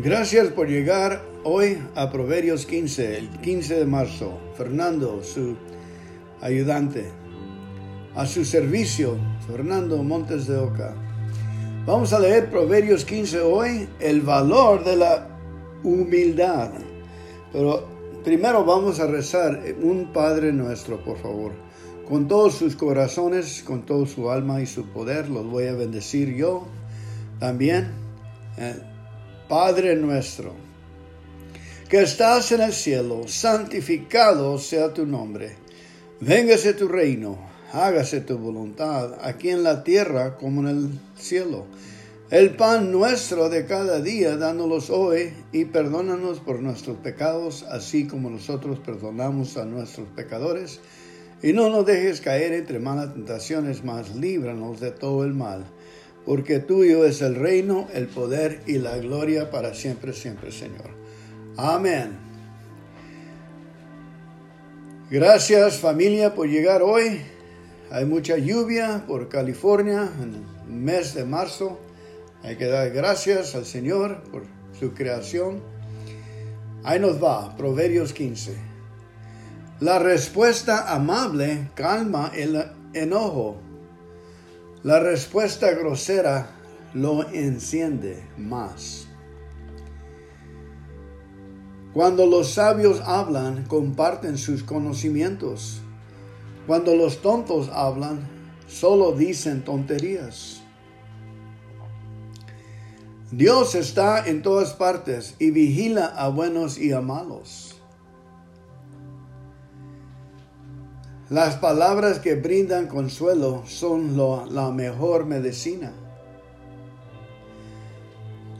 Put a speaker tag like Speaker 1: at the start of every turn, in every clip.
Speaker 1: Gracias por llegar hoy a Proverbios 15, el 15 de marzo. Fernando, su ayudante. A su servicio, Fernando Montes de Oca. Vamos a leer Proverbios 15 hoy, el valor de la humildad. Pero primero vamos a rezar un Padre nuestro, por favor. Con todos sus corazones, con todo su alma y su poder, los voy a bendecir yo también. Eh, Padre nuestro, que estás en el cielo, santificado sea tu nombre. Véngase tu reino, hágase tu voluntad, aquí en la tierra como en el cielo. El pan nuestro de cada día, dánolos hoy y perdónanos por nuestros pecados, así como nosotros perdonamos a nuestros pecadores. Y no nos dejes caer entre malas tentaciones, mas líbranos de todo el mal porque tuyo es el reino, el poder y la gloria para siempre, siempre, Señor. Amén. Gracias familia por llegar hoy. Hay mucha lluvia por California en el mes de marzo. Hay que dar gracias al Señor por su creación. Ahí nos va, Proverbios 15. La respuesta amable calma el enojo la respuesta grosera lo enciende más. Cuando los sabios hablan, comparten sus conocimientos. Cuando los tontos hablan, solo dicen tonterías. Dios está en todas partes y vigila a buenos y a malos. Las palabras que brindan consuelo son la mejor medicina.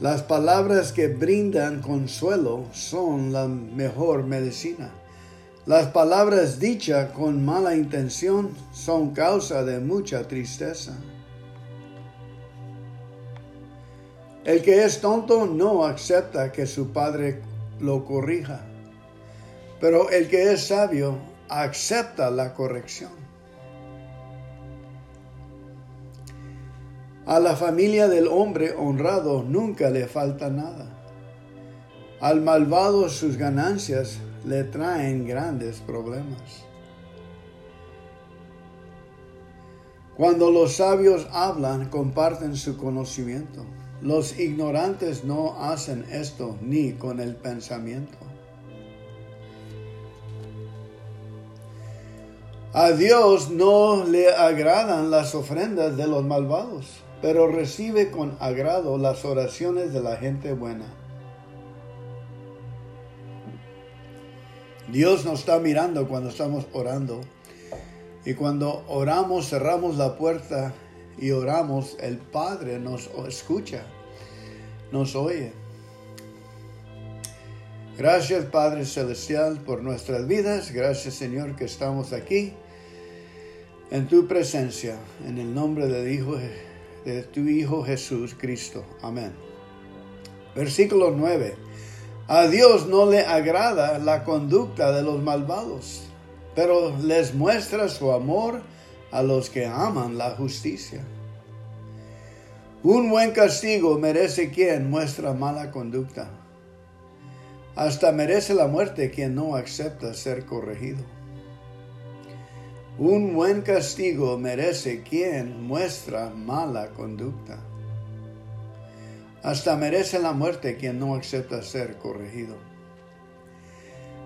Speaker 1: Las palabras que brindan consuelo son la mejor medicina. Las palabras dichas con mala intención son causa de mucha tristeza. El que es tonto no acepta que su padre lo corrija, pero el que es sabio acepta la corrección. A la familia del hombre honrado nunca le falta nada. Al malvado sus ganancias le traen grandes problemas. Cuando los sabios hablan, comparten su conocimiento. Los ignorantes no hacen esto ni con el pensamiento. A Dios no le agradan las ofrendas de los malvados, pero recibe con agrado las oraciones de la gente buena. Dios nos está mirando cuando estamos orando. Y cuando oramos, cerramos la puerta y oramos, el Padre nos escucha, nos oye. Gracias Padre Celestial por nuestras vidas. Gracias Señor que estamos aquí en tu presencia, en el nombre de, hijo, de tu Hijo Jesús Cristo. Amén. Versículo 9. A Dios no le agrada la conducta de los malvados, pero les muestra su amor a los que aman la justicia. Un buen castigo merece quien muestra mala conducta. Hasta merece la muerte quien no acepta ser corregido. Un buen castigo merece quien muestra mala conducta. Hasta merece la muerte quien no acepta ser corregido.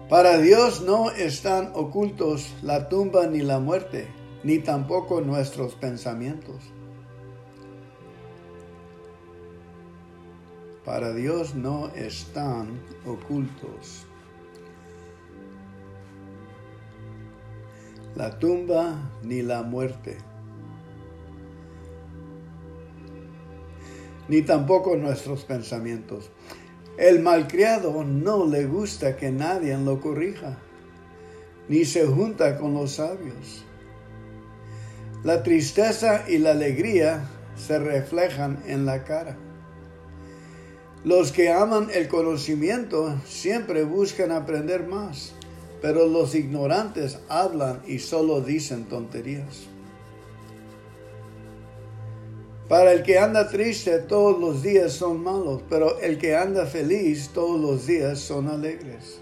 Speaker 1: Para Dios no están ocultos la tumba ni la muerte, ni tampoco nuestros pensamientos. Para Dios no están ocultos la tumba ni la muerte, ni tampoco nuestros pensamientos. El malcriado no le gusta que nadie lo corrija, ni se junta con los sabios. La tristeza y la alegría se reflejan en la cara. Los que aman el conocimiento siempre buscan aprender más pero los ignorantes hablan y solo dicen tonterías. Para el que anda triste todos los días son malos, pero el que anda feliz todos los días son alegres.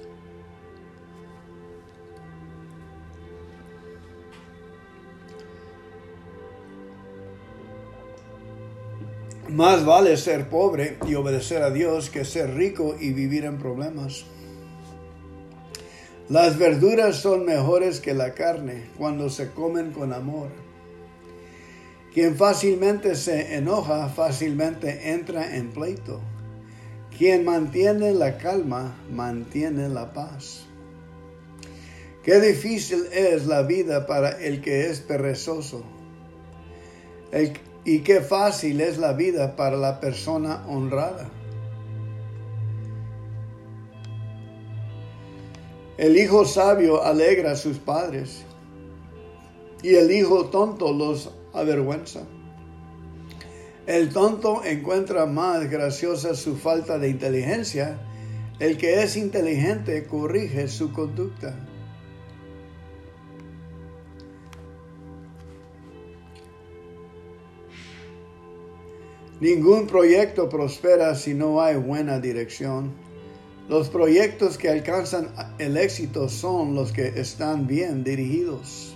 Speaker 1: Más vale ser pobre y obedecer a Dios que ser rico y vivir en problemas. Las verduras son mejores que la carne cuando se comen con amor. Quien fácilmente se enoja, fácilmente entra en pleito. Quien mantiene la calma, mantiene la paz. Qué difícil es la vida para el que es perezoso. Y qué fácil es la vida para la persona honrada. El hijo sabio alegra a sus padres y el hijo tonto los avergüenza. El tonto encuentra más graciosa su falta de inteligencia. El que es inteligente corrige su conducta. Ningún proyecto prospera si no hay buena dirección. Los proyectos que alcanzan el éxito son los que están bien dirigidos.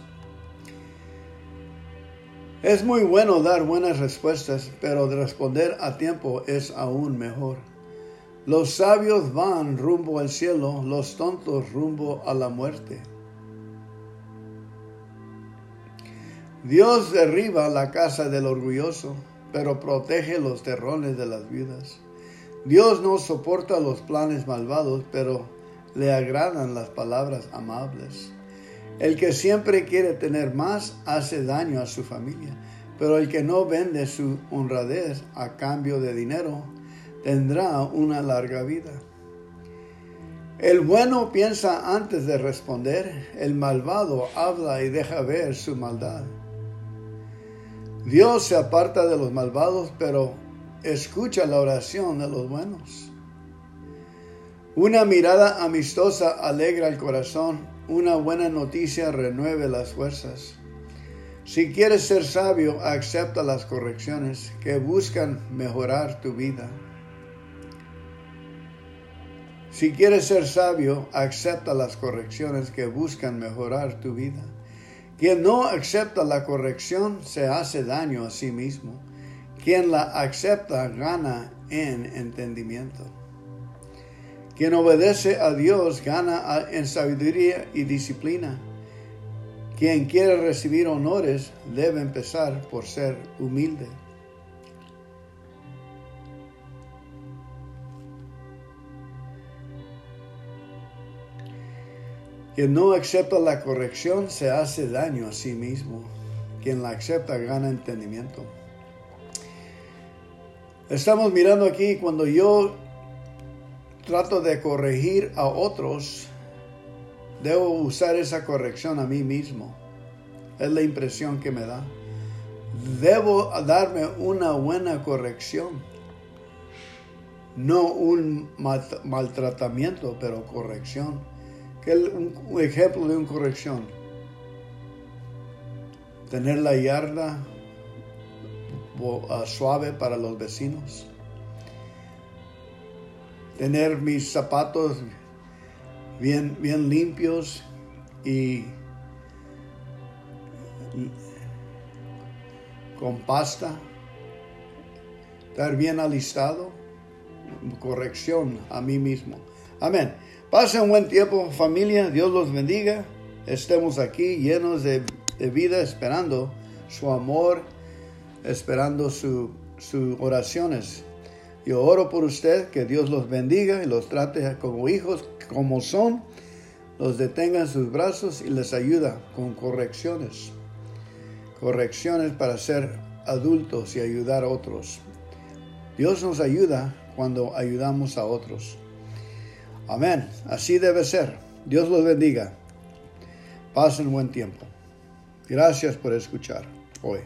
Speaker 1: Es muy bueno dar buenas respuestas, pero responder a tiempo es aún mejor. Los sabios van rumbo al cielo, los tontos rumbo a la muerte. Dios derriba la casa del orgulloso, pero protege los terrones de las viudas. Dios no soporta los planes malvados, pero le agradan las palabras amables. El que siempre quiere tener más hace daño a su familia, pero el que no vende su honradez a cambio de dinero tendrá una larga vida. El bueno piensa antes de responder, el malvado habla y deja ver su maldad. Dios se aparta de los malvados, pero escucha la oración de los buenos. Una mirada amistosa alegra el corazón, una buena noticia renueve las fuerzas. Si quieres ser sabio, acepta las correcciones que buscan mejorar tu vida. Si quieres ser sabio, acepta las correcciones que buscan mejorar tu vida. Quien no acepta la corrección se hace daño a sí mismo. Quien la acepta gana en entendimiento. Quien obedece a Dios gana en sabiduría y disciplina. Quien quiere recibir honores debe empezar por ser humilde. Quien no acepta la corrección se hace daño a sí mismo. Quien la acepta gana entendimiento. Estamos mirando aquí cuando yo trato de corregir a otros, debo usar esa corrección a mí mismo. Es la impresión que me da. Debo darme una buena corrección. No un maltratamiento, pero corrección. ¿Qué es un ejemplo de una corrección? Tener la yarda Ah, suave para los vecinos. Tener mis zapatos bien, bien limpios y con pasta. Estar bien alistado. Corrección a mí mismo. Amén. Pasen un buen tiempo familia. Dios los bendiga. Estemos aquí llenos de, de vida esperando su amor esperando sus oraciones. Yo oro por usted, que Dios los bendiga y los trate como hijos, como son, los detenga en sus brazos y les ayuda con correcciones. Correcciones para ser adultos y ayudar a otros. Dios nos ayuda cuando ayudamos a otros. Amén. Así debe ser. Dios los bendiga. Pasen buen tiempo. Gracias por escuchar hoy.